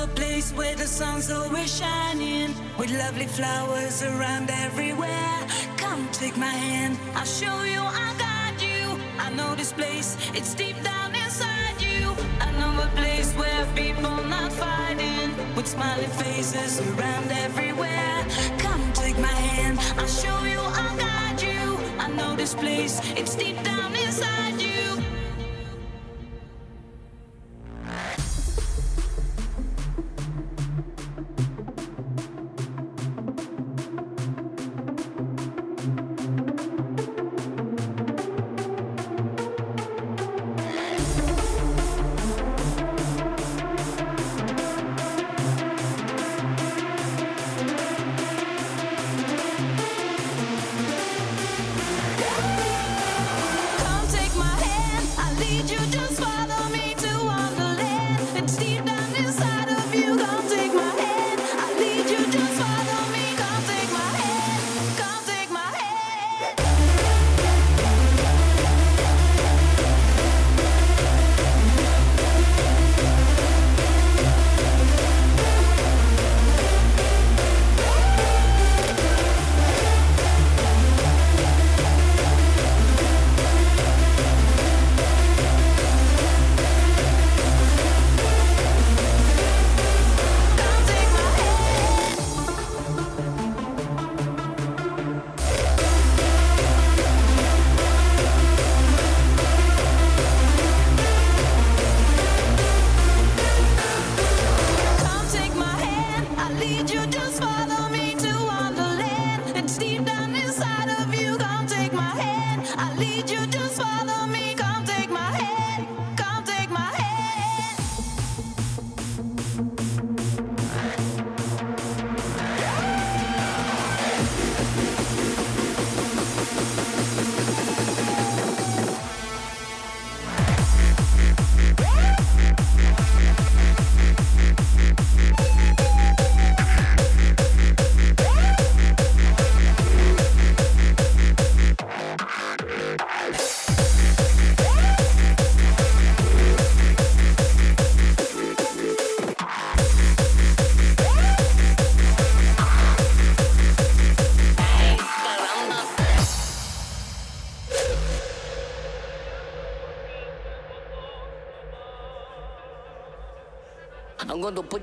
a place where the sun's always shining, with lovely flowers around everywhere. Come take my hand, I'll show you, I'll guide you. I know this place, it's deep down inside you. I know a place where people not fighting, with smiling faces around everywhere. Come take my hand, I'll show you, I'll guide you. I know this place, it's deep down inside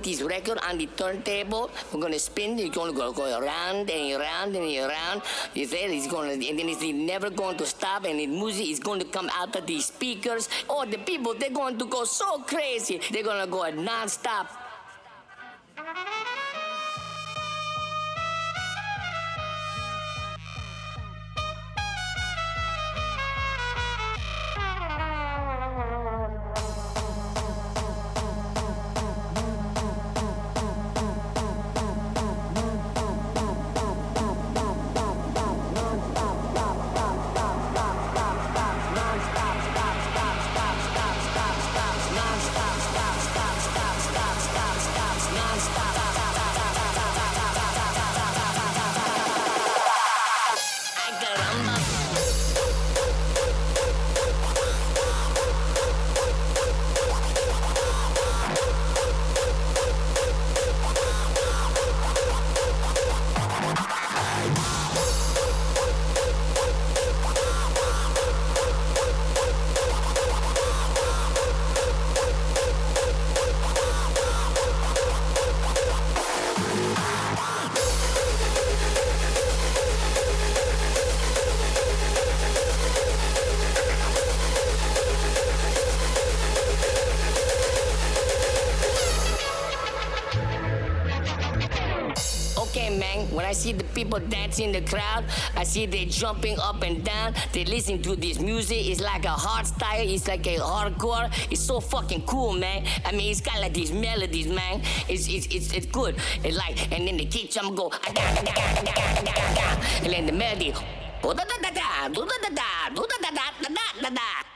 this record on the turntable. We're to spin. It's to go, go around and around and around. You it's to, and then it's never going to stop. And the music is going to come out of these speakers. Oh, the people, they're going to go so crazy. They're to go non-stop. People dancing in the crowd, I see they jumping up and down. They listen to this music. It's like a hard style. It's like a hardcore. It's so fucking cool, man. I mean, it's got like these melodies, man. It's it's it's, it's good. It's like, and then the kick drum go, and then the melody, "Oh, da da da da, da da da, da da da da da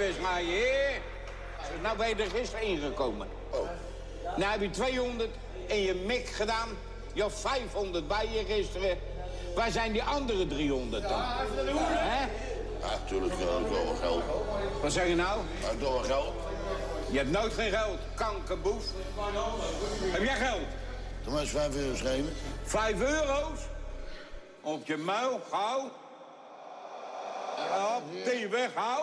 Tyfus, maar je. Nou ben je er gisteren ingekomen. Nou heb je 200 in je mik gedaan. Je had 500 bij je gisteren. Waar zijn die andere 300 dan? Hè? Ja, natuurlijk uh, wel wat geld. Wat zeg je nou? Ja, toch wel geld. Je hebt nooit geen geld, kankerboef. Heb jij geld? Toen was vijf euro schreven. 5 euro's? Op je muil, gauw. Op die weg, hou.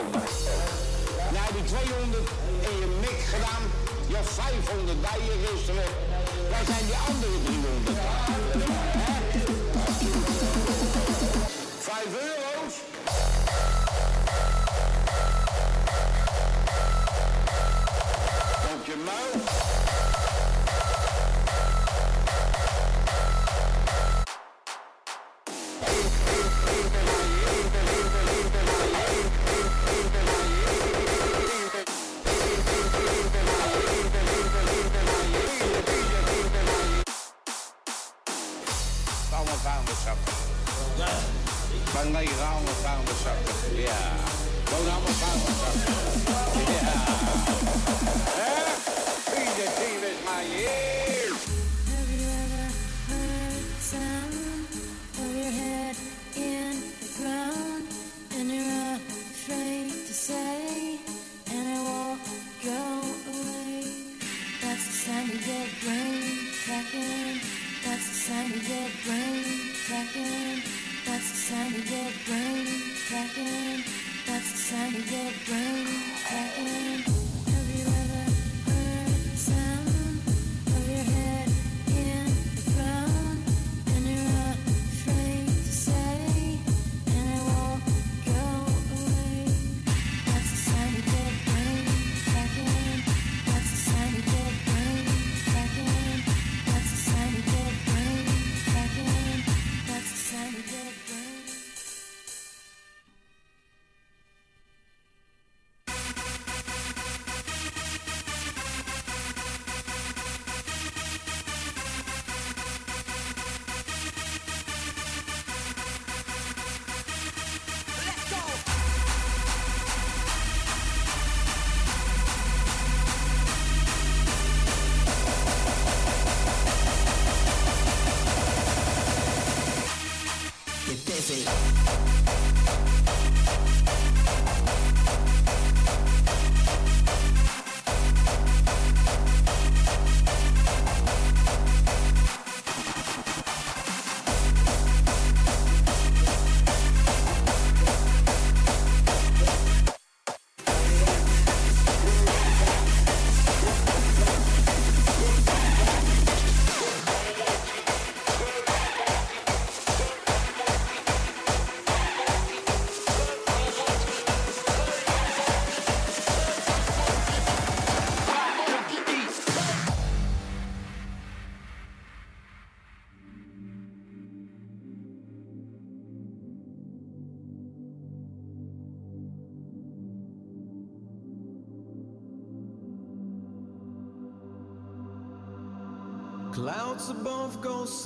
Nou heb je 200 in je mik gedaan. Je had 500 bij je gisteren. Waar zijn die andere 300? Hè? Vijf euro's? Op je muil.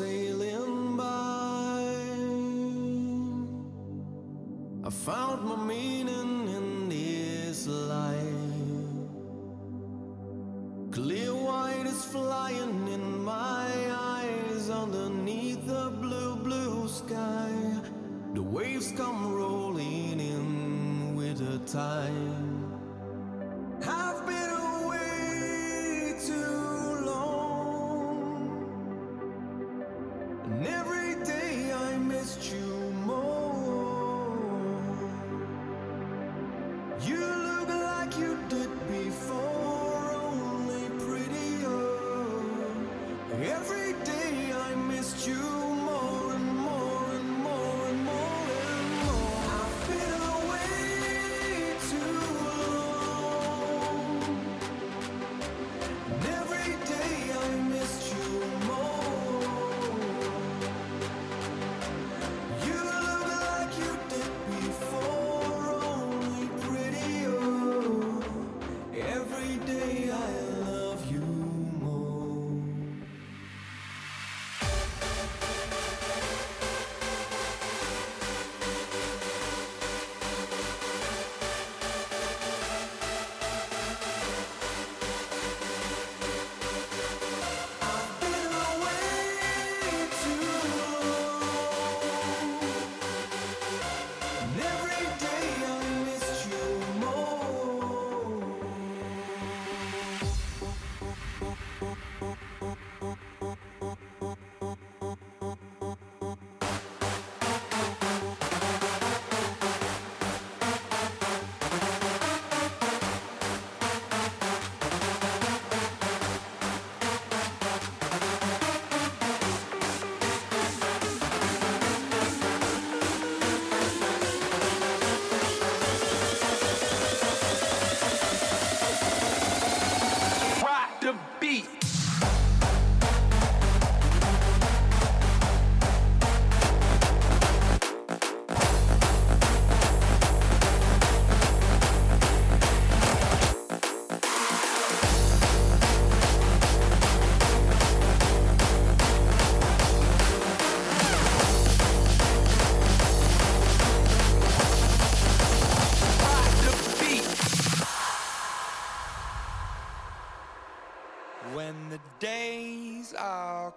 Above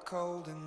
cold and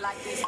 like this.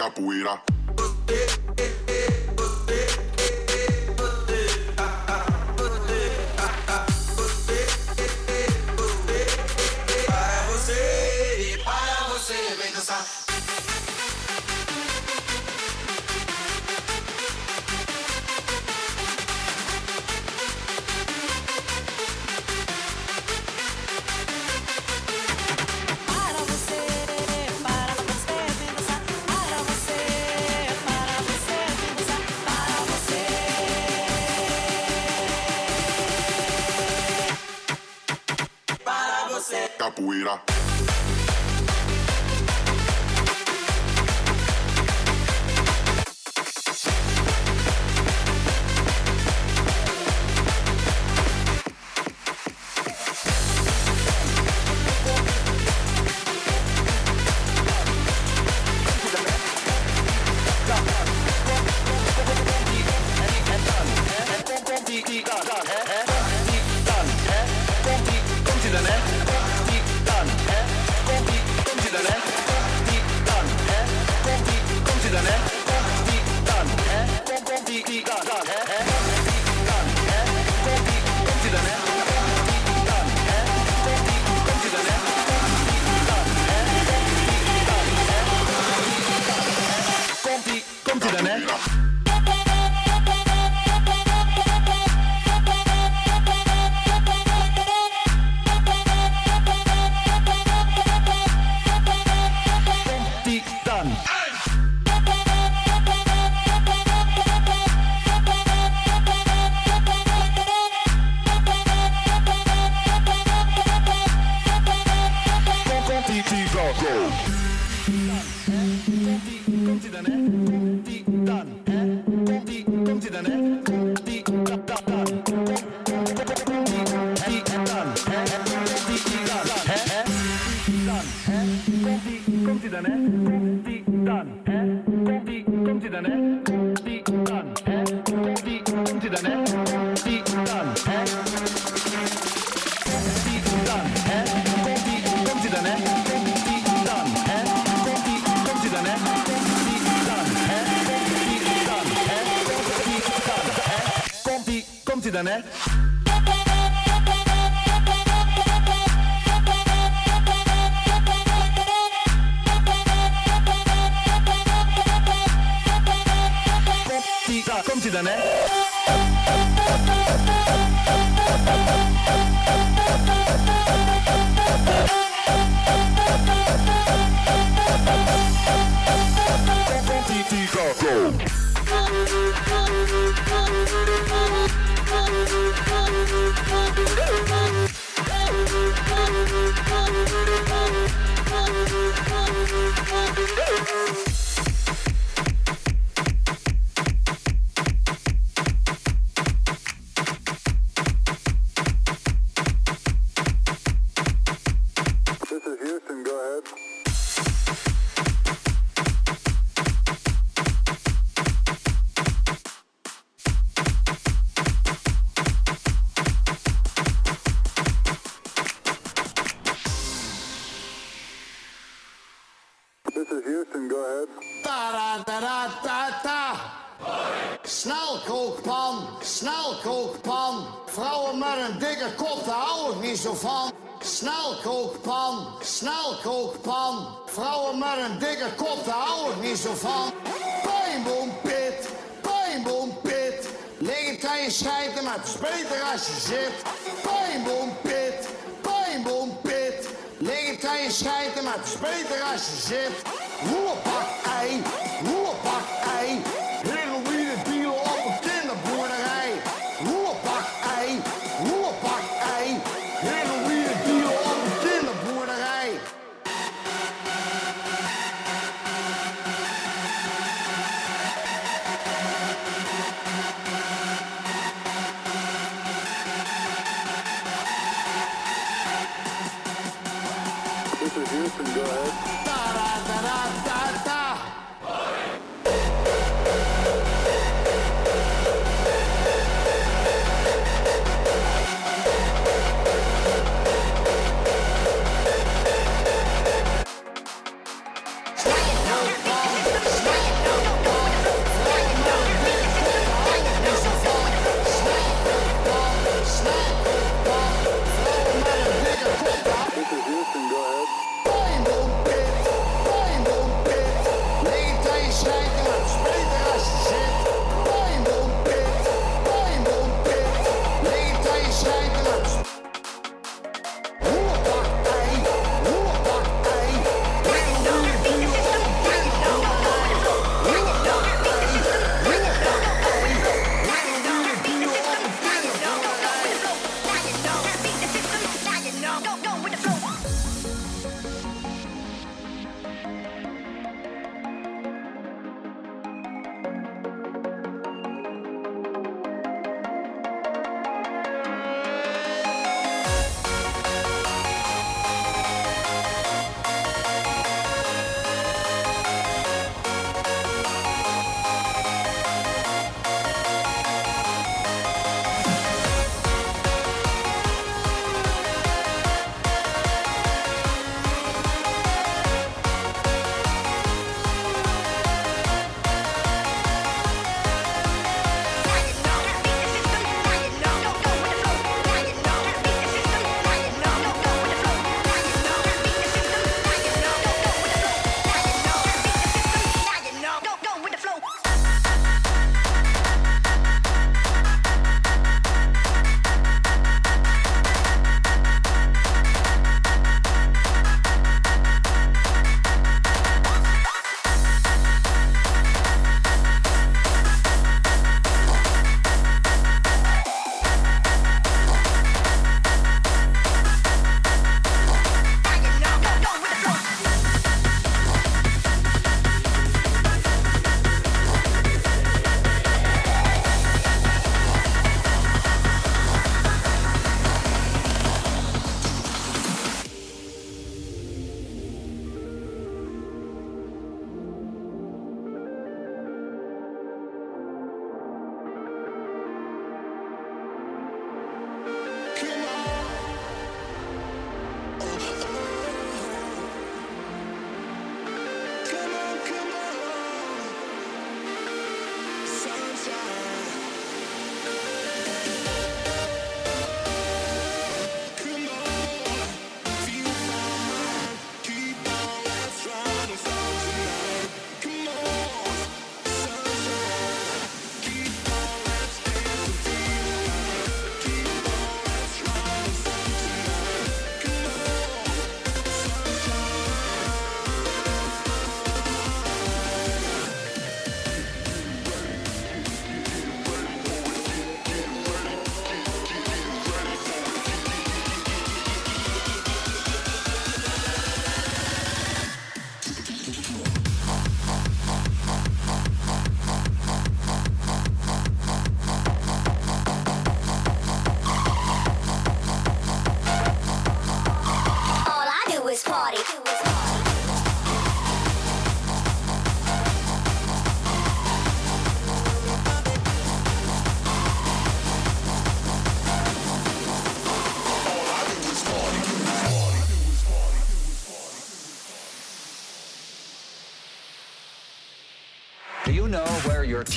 capoeira. capoeira. maar een dikke kop, daar hou ik niet zo van. Snelkookpan, snelkookpan. Vrouwen met een dikke kop, daar hou ik niet zo van. Pijnboompit, pijnboompit. pijnboom pit. je schijten, maar het is beter als je zit. Pijnboompit, pijnboompit. Liggen pit. je schijten, maar het is beter als je zit. Roerpak ei, roerpak ei.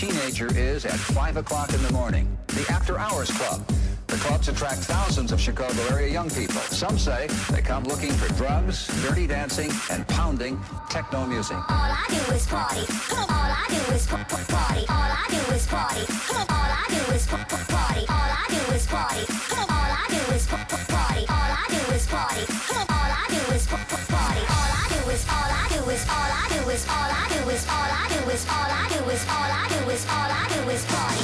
Teenager is at 5 o'clock in the morning? The After Hours Club. The clubs attract thousands of Chicago area young people. Some say they come looking for drugs, dirty dancing, and pounding techno music. All I do is party. All I do is party. All I do is party. All I do is party. All I do is party. All I do is party. All I do is party. All I do is party. All I do is all I do is all I do is all I do is all I do is all I do is all I do is all I do is party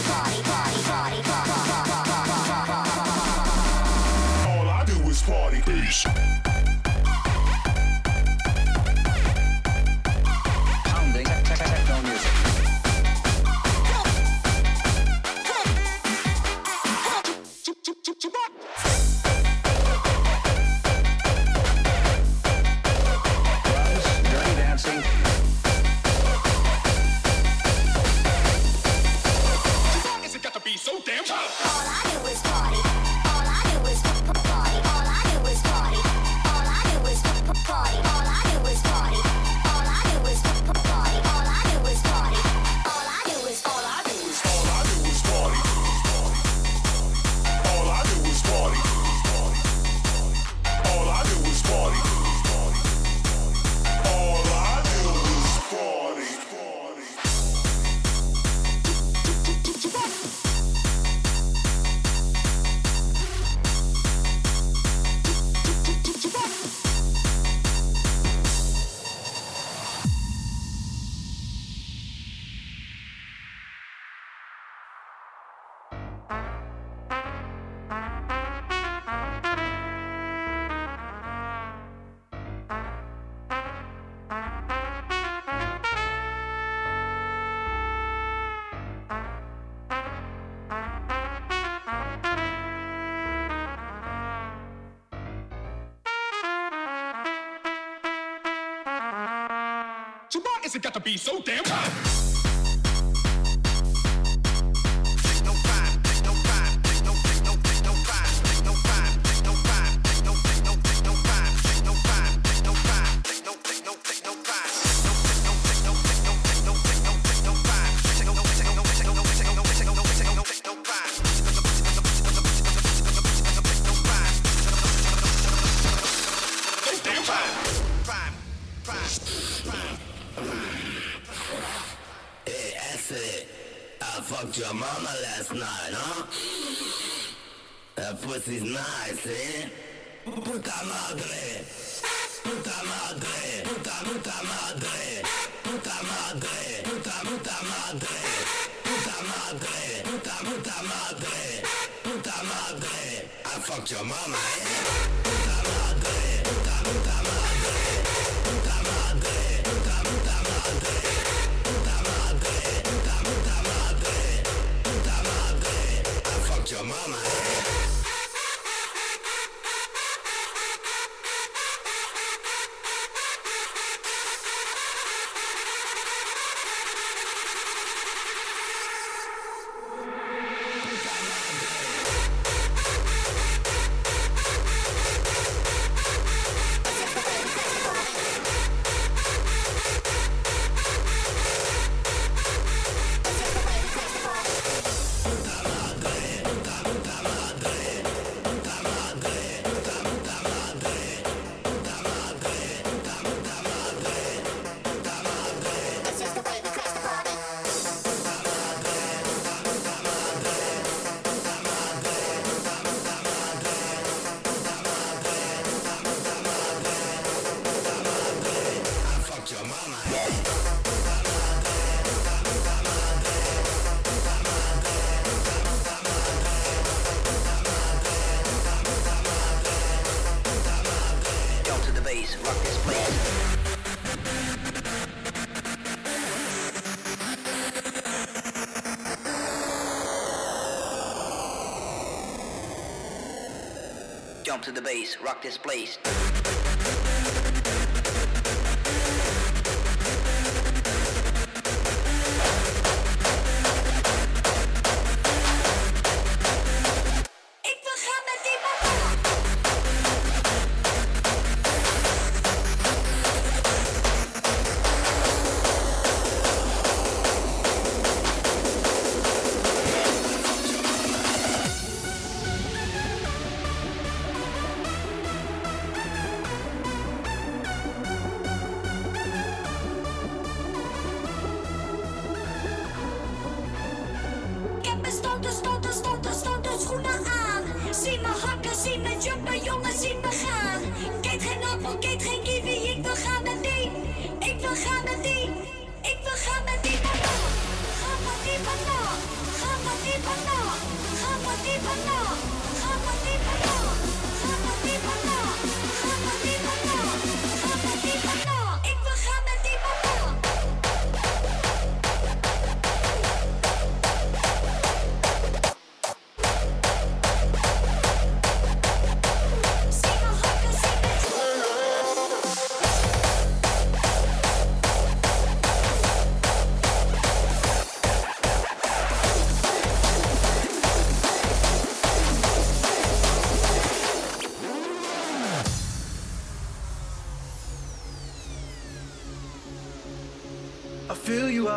Parabéns ao tempo! Your mama, eh? To the bass, rock this place.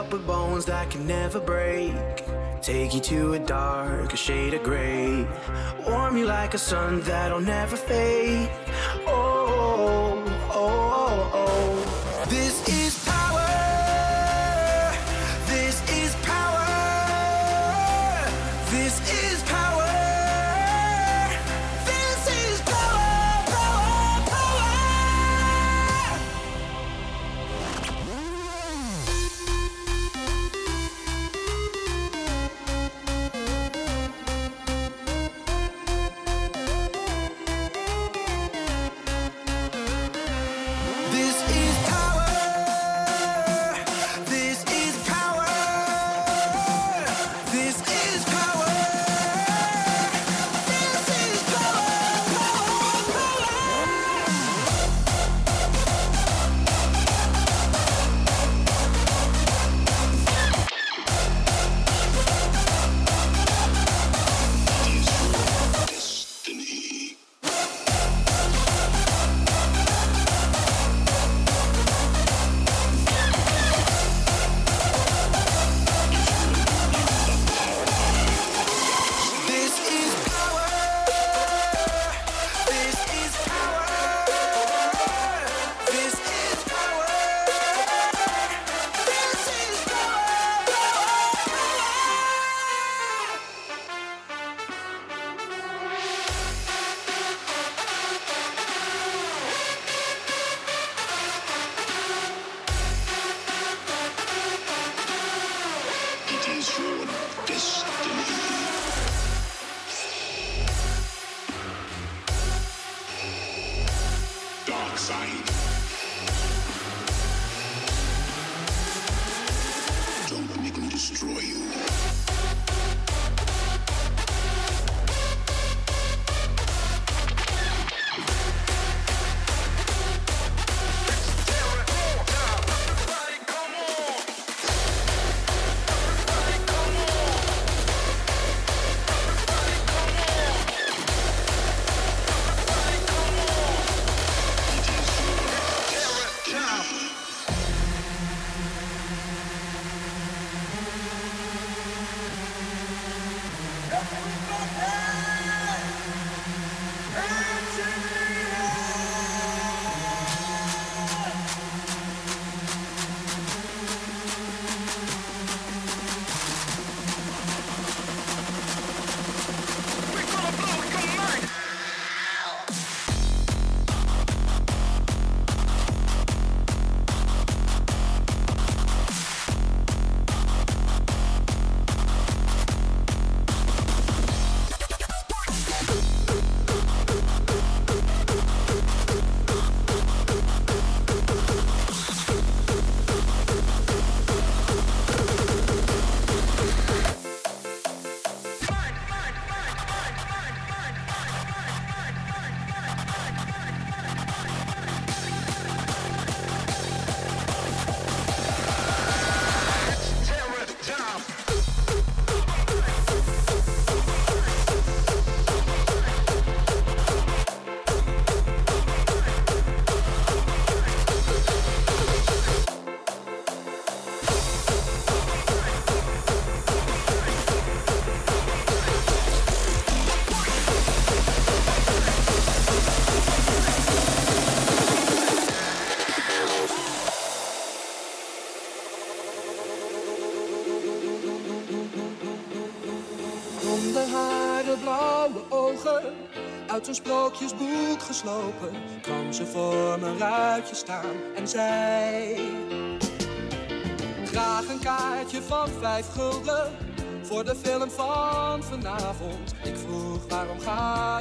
up with bones that can never break. Take you to a dark a shade of gray. Warm you like a sun that'll never fade. Uit een sprookjesboek geslopen, kwam ze voor mijn ruitje staan en zei: Graag een kaartje van vijf gulden voor de film van vanavond. Ik vroeg waarom ga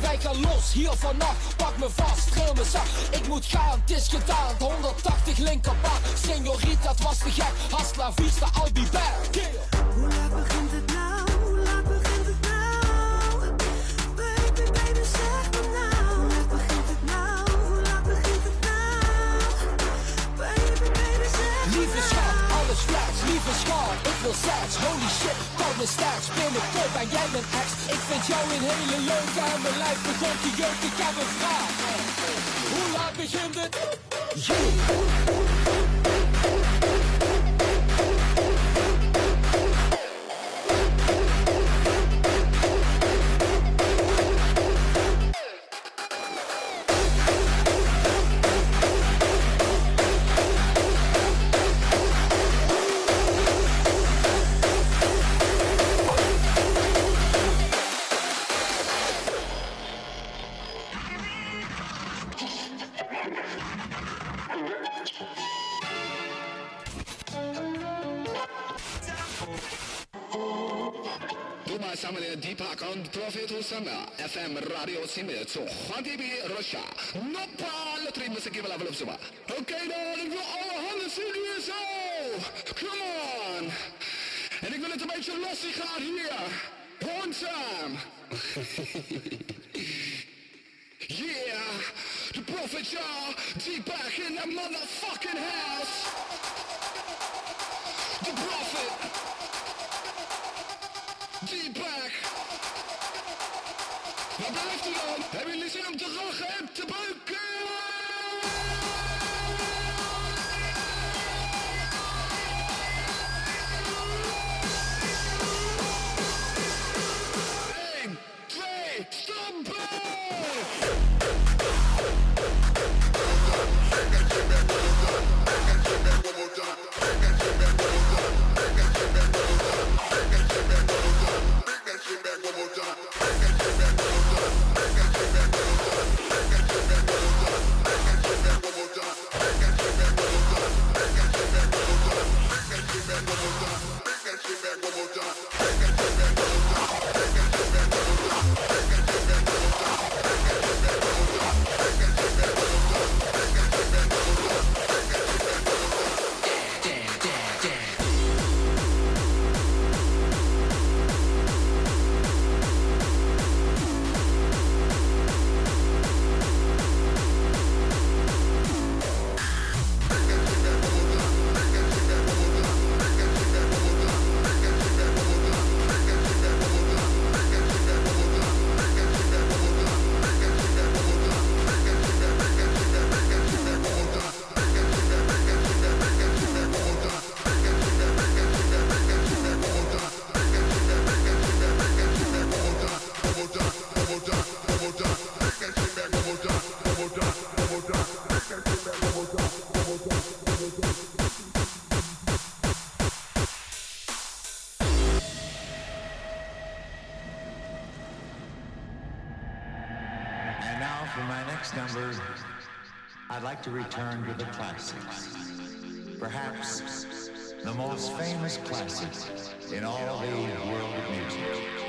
Wij gaan los hier vannacht, pak me vast, tril me zacht. Ik moet gaan, het is gedaan, 180 linkerbaan. Senorita, het was te gek, hasta la vista, I'll be back. Hoe laat begint het flex, lieve schat, ik wil seks. Holy shit, koud me sterk, binnenkort ben jij mijn ex. Ik vind jou een hele leuke en mijn lijf begon te. Ik heb een vraag. Hoe laat begint het? Duma Oké, dan ሮሻ Okay, ik wil alle handen zien hier. Come on. En ik wil het een beetje lossie gaan hier. Horn time. yeah. The prophet Jah, deep back in the motherfucking house. The prophet. Deep back. Waar blijft u dan? Hebben zin om te lachen en te beuken? to return to the classics. Perhaps the most famous classics in all the world of music.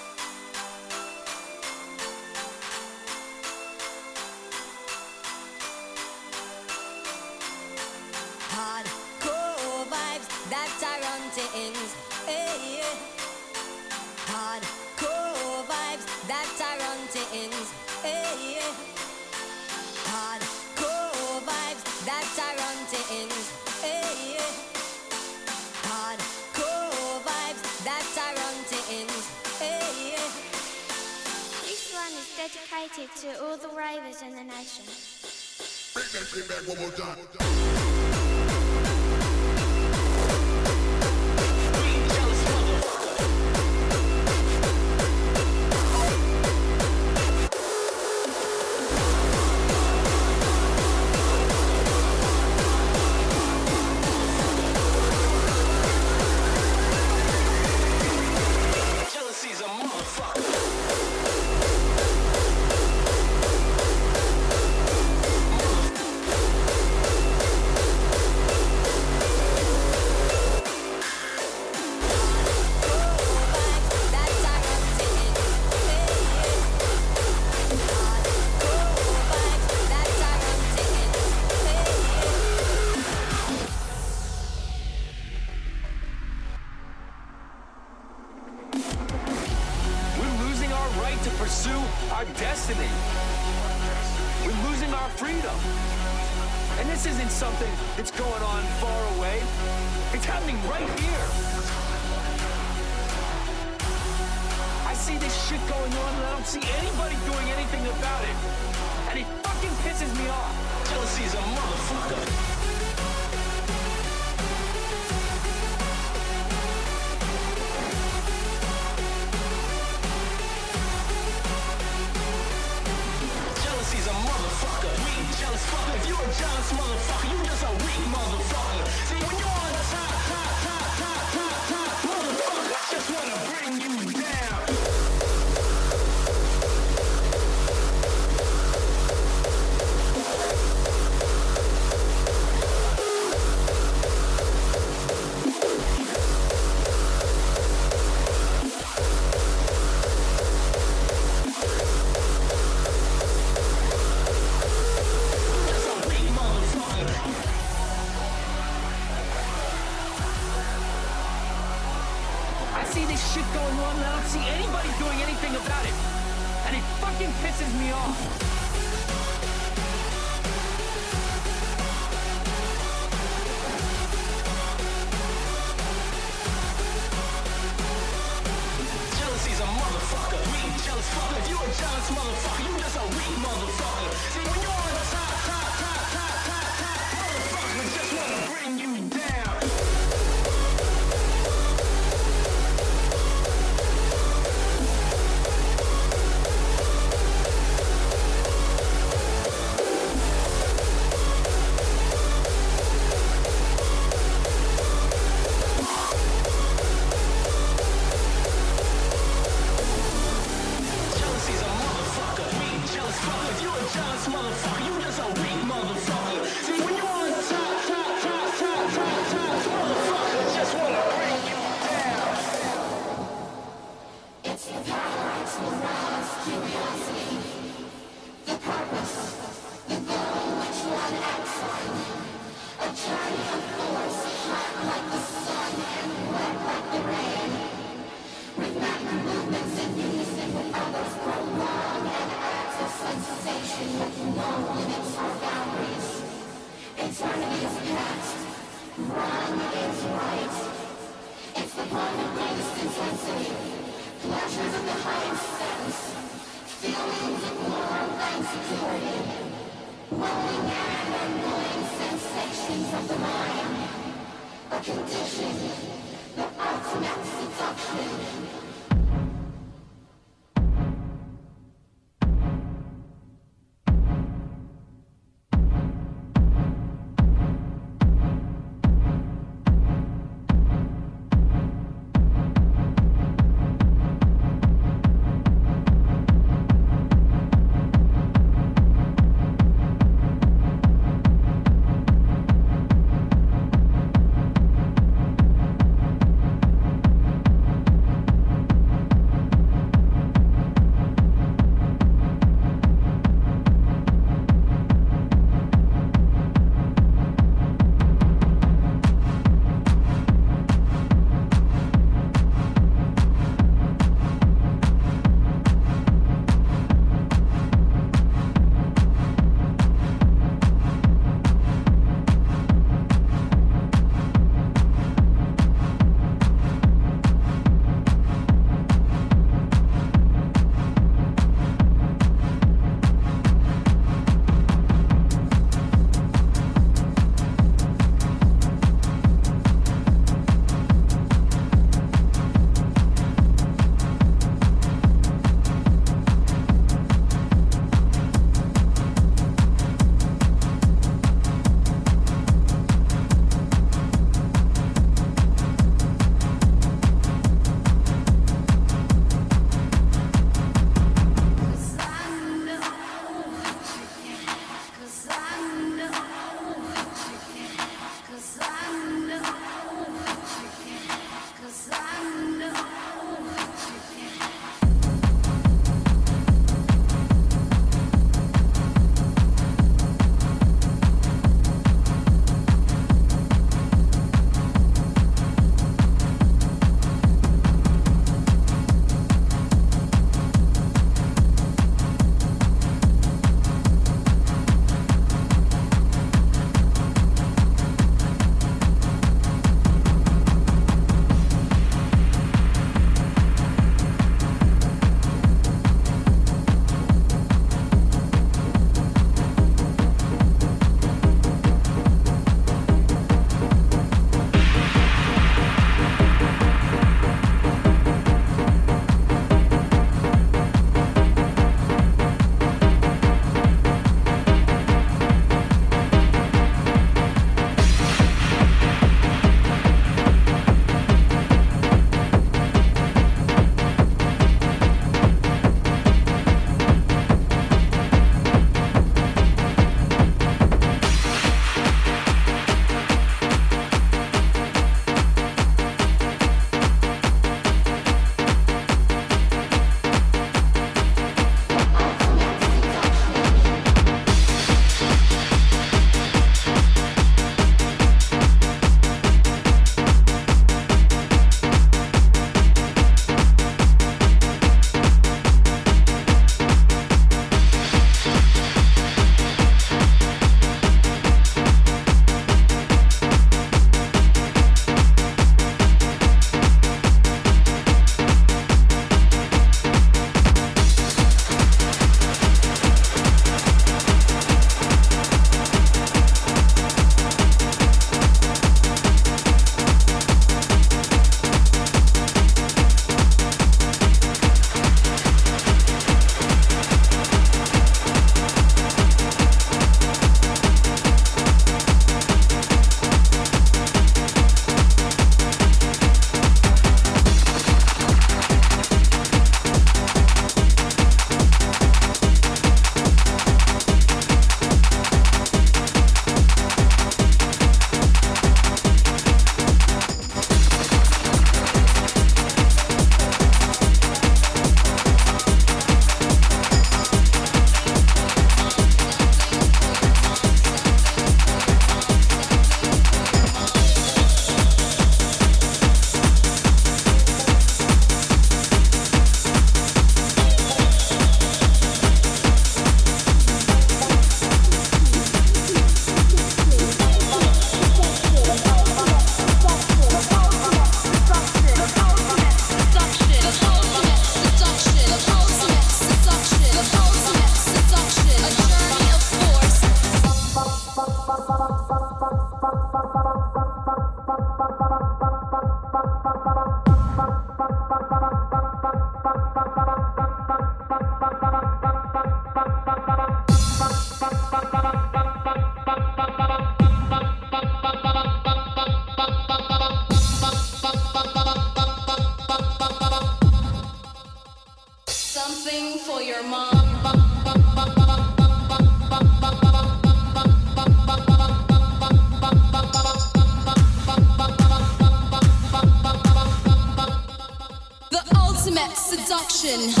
Seduction.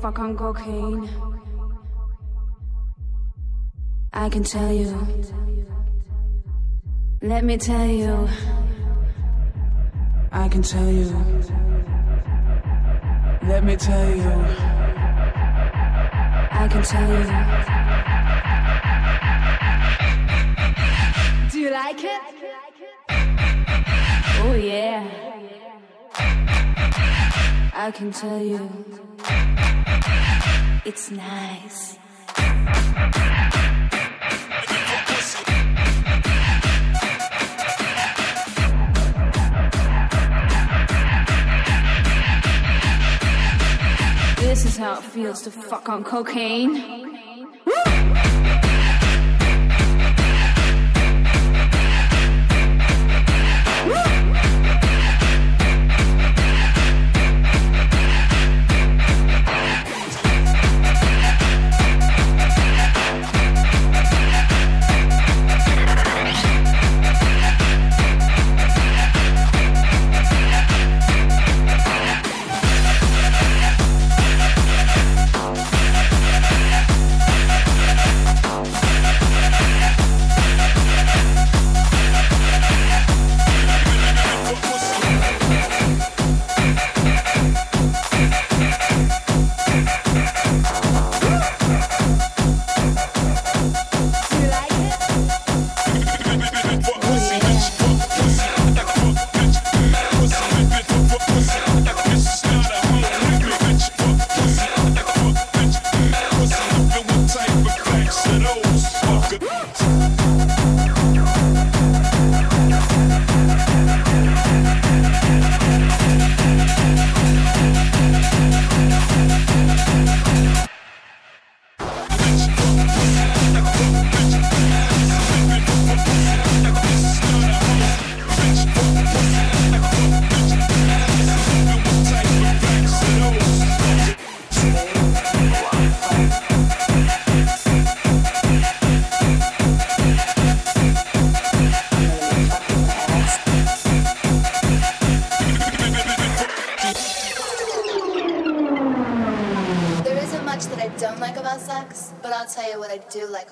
Fuck on cocaine? I can tell you. Let me tell you. I can tell you. Let me tell you. I can tell you. Do you like it? Oh yeah. I can tell you. It's nice. This is how it feels to fuck on cocaine. Like